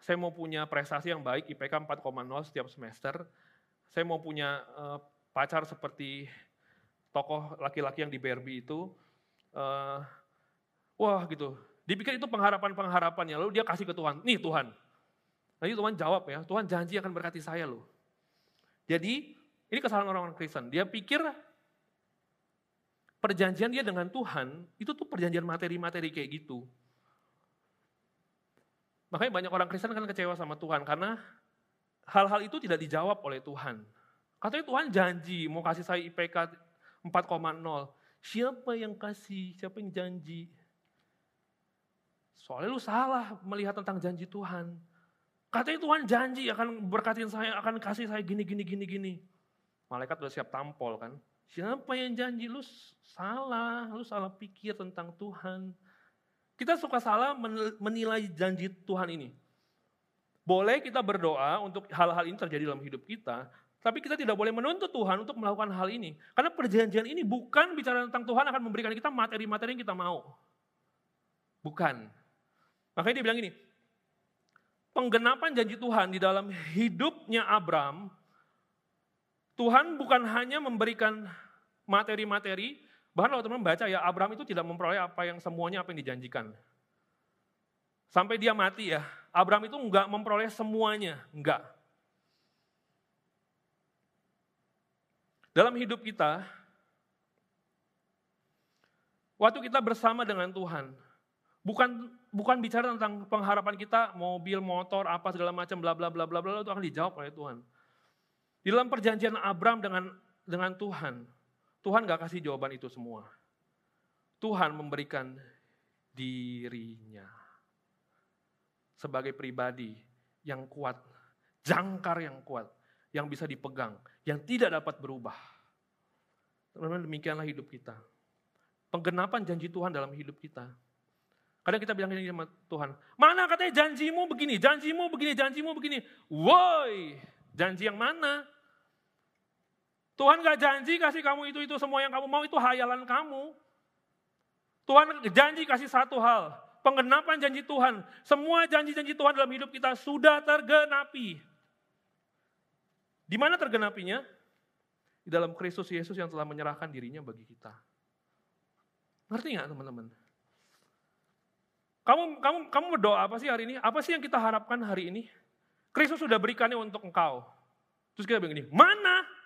saya mau punya prestasi yang baik, IPK 4,0 setiap semester. Saya mau punya uh, pacar seperti tokoh laki-laki yang di Barbie itu. Uh, wah gitu, dipikir itu pengharapan-pengharapannya, lalu dia kasih ke Tuhan, nih Tuhan. Nanti Tuhan jawab ya, Tuhan janji akan berkati saya loh. Jadi ini kesalahan orang-orang Kristen, dia pikir perjanjian dia dengan Tuhan itu tuh perjanjian materi-materi kayak gitu. Makanya banyak orang Kristen kan kecewa sama Tuhan karena hal-hal itu tidak dijawab oleh Tuhan. Katanya Tuhan janji mau kasih saya IPK 4,0. Siapa yang kasih, siapa yang janji? Soalnya lu salah melihat tentang janji Tuhan. Katanya Tuhan janji akan berkatin saya, akan kasih saya gini, gini, gini, gini. Malaikat udah siap tampol kan. Siapa yang janji? Lu salah, lu salah pikir tentang Tuhan. Kita suka salah menilai janji Tuhan ini. Boleh kita berdoa untuk hal-hal ini terjadi dalam hidup kita, tapi kita tidak boleh menuntut Tuhan untuk melakukan hal ini. Karena perjanjian ini bukan bicara tentang Tuhan akan memberikan kita materi-materi yang kita mau. Bukan. Makanya dia bilang ini, penggenapan janji Tuhan di dalam hidupnya Abram Tuhan bukan hanya memberikan materi-materi, bahkan kalau teman baca ya, Abraham itu tidak memperoleh apa yang semuanya apa yang dijanjikan. Sampai dia mati ya, Abraham itu enggak memperoleh semuanya, enggak. Dalam hidup kita, waktu kita bersama dengan Tuhan, bukan bukan bicara tentang pengharapan kita mobil, motor, apa segala macam bla bla bla bla bla itu akan dijawab oleh Tuhan. Di dalam perjanjian Abram dengan dengan Tuhan, Tuhan gak kasih jawaban itu semua. Tuhan memberikan dirinya sebagai pribadi yang kuat, jangkar yang kuat, yang bisa dipegang, yang tidak dapat berubah. Teman-teman demikianlah hidup kita. Penggenapan janji Tuhan dalam hidup kita. Kadang kita bilang ini sama Tuhan, mana katanya janjimu begini, janjimu begini, janjimu begini. Woi, Janji yang mana? Tuhan gak janji kasih kamu itu-itu semua yang kamu mau, itu hayalan kamu. Tuhan janji kasih satu hal, penggenapan janji Tuhan. Semua janji-janji Tuhan dalam hidup kita sudah tergenapi. Di mana tergenapinya? Di dalam Kristus Yesus yang telah menyerahkan dirinya bagi kita. Ngerti nggak teman-teman? Kamu kamu kamu berdoa apa sih hari ini? Apa sih yang kita harapkan hari ini? Kristus sudah berikannya untuk engkau. Terus kita begini, mana?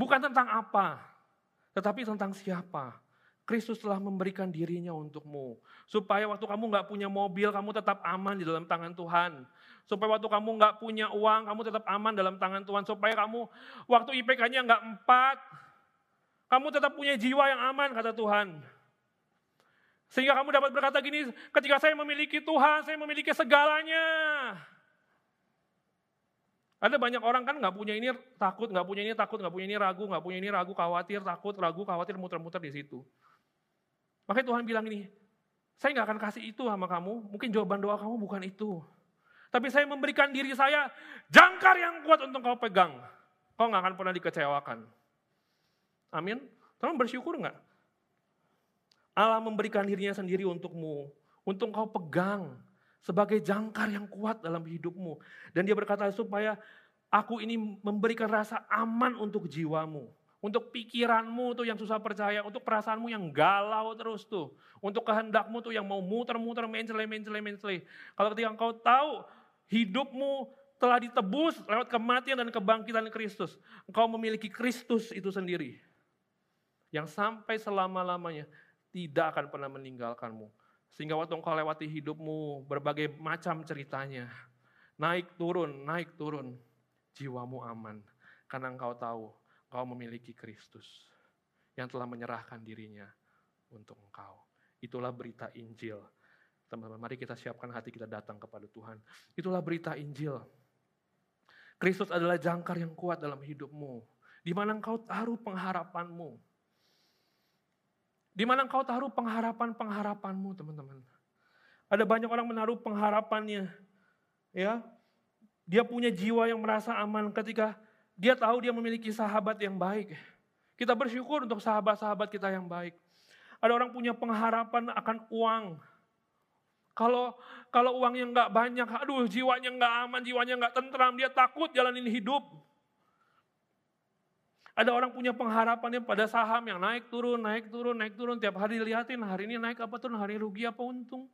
Bukan tentang apa, tetapi tentang siapa. Kristus telah memberikan dirinya untukmu. Supaya waktu kamu nggak punya mobil, kamu tetap aman di dalam tangan Tuhan. Supaya waktu kamu nggak punya uang, kamu tetap aman dalam tangan Tuhan. Supaya kamu waktu IPK-nya nggak empat, kamu tetap punya jiwa yang aman, kata Tuhan. Sehingga kamu dapat berkata gini, ketika saya memiliki Tuhan, saya memiliki segalanya. Ada banyak orang kan nggak punya ini takut, nggak punya ini takut, nggak punya ini ragu, nggak punya ini ragu, khawatir, takut, ragu, khawatir, muter-muter di situ. Makanya Tuhan bilang ini, saya nggak akan kasih itu sama kamu, mungkin jawaban doa kamu bukan itu. Tapi saya memberikan diri saya jangkar yang kuat untuk kau pegang. Kau nggak akan pernah dikecewakan. Amin. Tolong bersyukur nggak? Allah memberikan dirinya sendiri untukmu, untuk kau pegang sebagai jangkar yang kuat dalam hidupmu. Dan dia berkata supaya aku ini memberikan rasa aman untuk jiwamu. Untuk pikiranmu tuh yang susah percaya, untuk perasaanmu yang galau terus tuh. Untuk kehendakmu tuh yang mau muter-muter, mencele, mencele, mencele. Kalau ketika engkau tahu hidupmu telah ditebus lewat kematian dan kebangkitan Kristus. Engkau memiliki Kristus itu sendiri. Yang sampai selama-lamanya tidak akan pernah meninggalkanmu. Sehingga waktu engkau lewati hidupmu, berbagai macam ceritanya, naik turun, naik turun, jiwamu aman. Karena engkau tahu, engkau memiliki Kristus yang telah menyerahkan dirinya untuk engkau. Itulah berita Injil. Teman-teman, mari kita siapkan hati kita datang kepada Tuhan. Itulah berita Injil. Kristus adalah jangkar yang kuat dalam hidupmu. Di mana engkau taruh pengharapanmu. Di mana engkau taruh pengharapan-pengharapanmu, teman-teman. Ada banyak orang menaruh pengharapannya. Ya, dia punya jiwa yang merasa aman ketika dia tahu dia memiliki sahabat yang baik. Kita bersyukur untuk sahabat-sahabat kita yang baik. Ada orang punya pengharapan akan uang. Kalau kalau uangnya nggak banyak, aduh jiwanya nggak aman, jiwanya nggak tentram, dia takut jalanin hidup. Ada orang punya pengharapannya pada saham yang naik turun, naik turun, naik turun. Tiap hari dilihatin hari ini naik apa turun, hari rugi apa untung.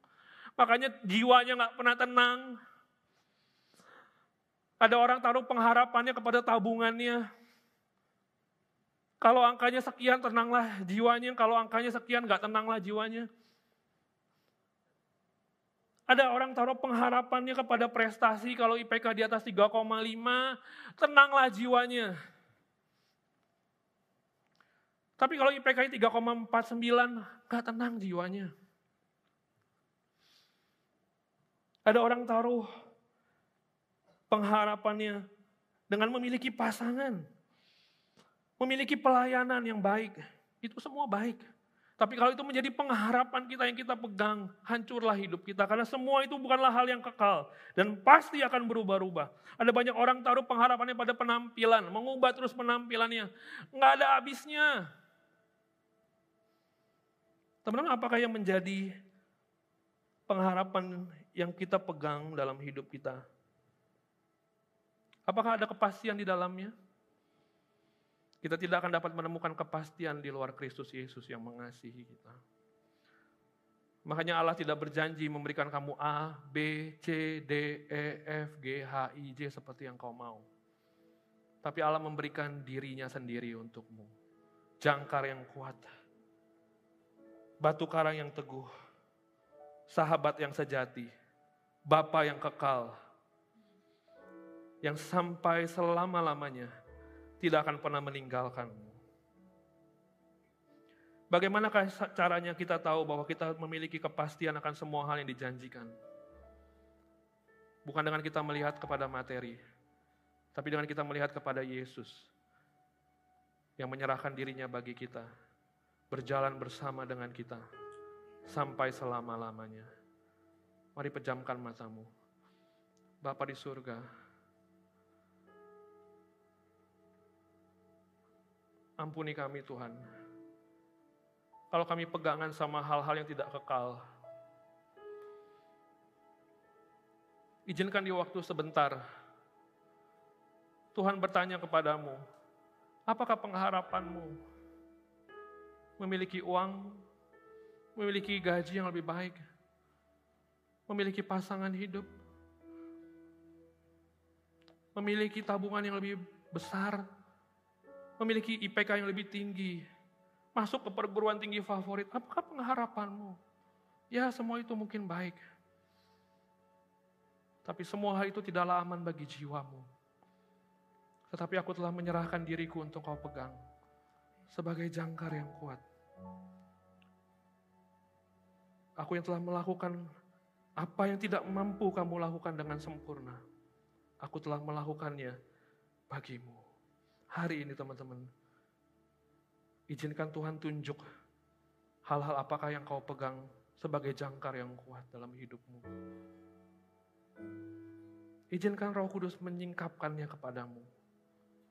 Makanya jiwanya nggak pernah tenang. Ada orang taruh pengharapannya kepada tabungannya. Kalau angkanya sekian tenanglah jiwanya, kalau angkanya sekian nggak tenanglah jiwanya. Ada orang taruh pengharapannya kepada prestasi, kalau IPK di atas 3,5, tenanglah jiwanya. Tapi kalau IPK 3,49, gak tenang jiwanya. Ada orang taruh pengharapannya dengan memiliki pasangan, memiliki pelayanan yang baik. Itu semua baik. Tapi kalau itu menjadi pengharapan kita yang kita pegang, hancurlah hidup kita. Karena semua itu bukanlah hal yang kekal. Dan pasti akan berubah-ubah. Ada banyak orang taruh pengharapannya pada penampilan, mengubah terus penampilannya. Nggak ada habisnya. Teman-teman, apakah yang menjadi pengharapan yang kita pegang dalam hidup kita? Apakah ada kepastian di dalamnya? Kita tidak akan dapat menemukan kepastian di luar Kristus Yesus yang mengasihi kita. Makanya Allah tidak berjanji memberikan kamu A, B, C, D, E, F, G, H, I, J seperti yang kau mau. Tapi Allah memberikan dirinya sendiri untukmu. Jangkar yang kuat. Batu karang yang teguh. Sahabat yang sejati. Bapa yang kekal. Yang sampai selama-lamanya tidak akan pernah meninggalkanmu. Bagaimana caranya kita tahu bahwa kita memiliki kepastian akan semua hal yang dijanjikan? Bukan dengan kita melihat kepada materi, tapi dengan kita melihat kepada Yesus yang menyerahkan dirinya bagi kita, berjalan bersama dengan kita sampai selama-lamanya. Mari pejamkan matamu. Bapa di surga, Ampuni kami Tuhan. Kalau kami pegangan sama hal-hal yang tidak kekal. Izinkan di waktu sebentar. Tuhan bertanya kepadamu, apakah pengharapanmu? Memiliki uang, memiliki gaji yang lebih baik, memiliki pasangan hidup, memiliki tabungan yang lebih besar, memiliki IPK yang lebih tinggi, masuk ke perguruan tinggi favorit, apakah pengharapanmu? Ya semua itu mungkin baik. Tapi semua hal itu tidaklah aman bagi jiwamu. Tetapi aku telah menyerahkan diriku untuk kau pegang. Sebagai jangkar yang kuat. Aku yang telah melakukan apa yang tidak mampu kamu lakukan dengan sempurna. Aku telah melakukannya bagimu. Hari ini teman-teman, izinkan Tuhan tunjuk hal-hal apakah yang kau pegang sebagai jangkar yang kuat dalam hidupmu. Izinkan roh kudus menyingkapkannya kepadamu.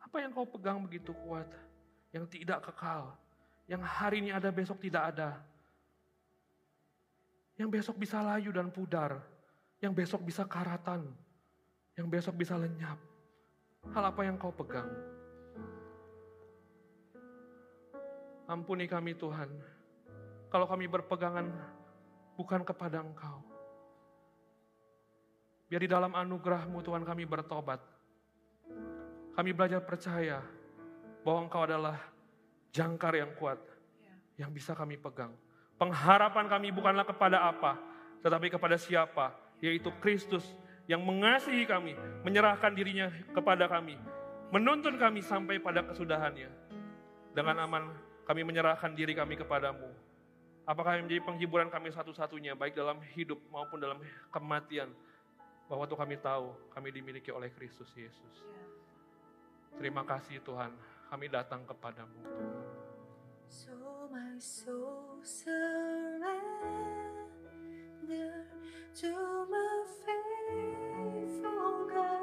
Apa yang kau pegang begitu kuat, yang tidak kekal, yang hari ini ada besok tidak ada, yang besok bisa layu dan pudar, yang besok bisa karatan, yang besok bisa lenyap. Hal apa yang kau pegang? Ampuni kami Tuhan, kalau kami berpegangan bukan kepada Engkau. Biar di dalam anugerahmu Tuhan kami bertobat. Kami belajar percaya bahwa Engkau adalah jangkar yang kuat yang bisa kami pegang. Pengharapan kami bukanlah kepada apa, tetapi kepada siapa, yaitu Kristus yang mengasihi kami, menyerahkan dirinya kepada kami, menuntun kami sampai pada kesudahannya. Dengan aman kami menyerahkan diri kami kepadamu. Apakah yang menjadi penghiburan kami satu-satunya, baik dalam hidup maupun dalam kematian. Bahwa Tuhan kami tahu, kami dimiliki oleh Kristus Yesus. Terima kasih Tuhan, kami datang kepadamu. So my soul surrender to my faithful God,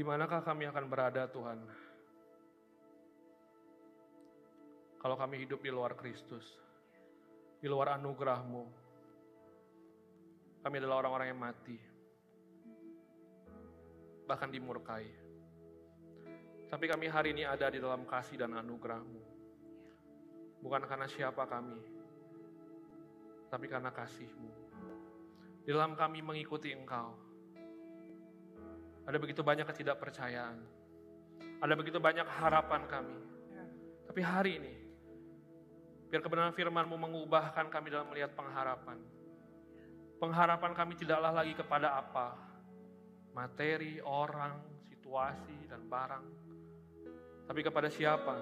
Di manakah kami akan berada Tuhan? Kalau kami hidup di luar Kristus, di luar anugerah-Mu, kami adalah orang-orang yang mati, bahkan dimurkai. Tapi kami hari ini ada di dalam kasih dan anugerah-Mu. Bukan karena siapa kami, tapi karena kasih-Mu. Di dalam kami mengikuti Engkau. Ada begitu banyak ketidakpercayaan. Ada begitu banyak harapan kami. Tapi hari ini, biar kebenaran firman-Mu mengubahkan kami dalam melihat pengharapan. Pengharapan kami tidaklah lagi kepada apa? Materi, orang, situasi, dan barang. Tapi kepada siapa?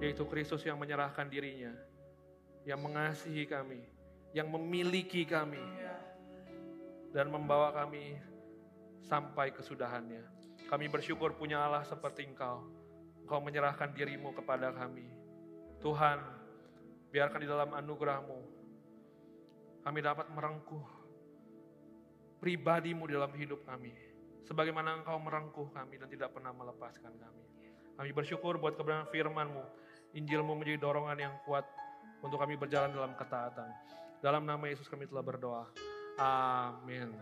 Yaitu Kristus yang menyerahkan dirinya. Yang mengasihi kami. Yang memiliki kami. Dan membawa kami sampai kesudahannya. Kami bersyukur punya Allah seperti Engkau. Engkau menyerahkan dirimu kepada kami. Tuhan, biarkan di dalam anugerahmu, kami dapat merengkuh pribadimu dalam hidup kami. Sebagaimana engkau merengkuh kami dan tidak pernah melepaskan kami. Kami bersyukur buat kebenaran firmanmu. Injilmu menjadi dorongan yang kuat untuk kami berjalan dalam ketaatan. Dalam nama Yesus kami telah berdoa. Amin.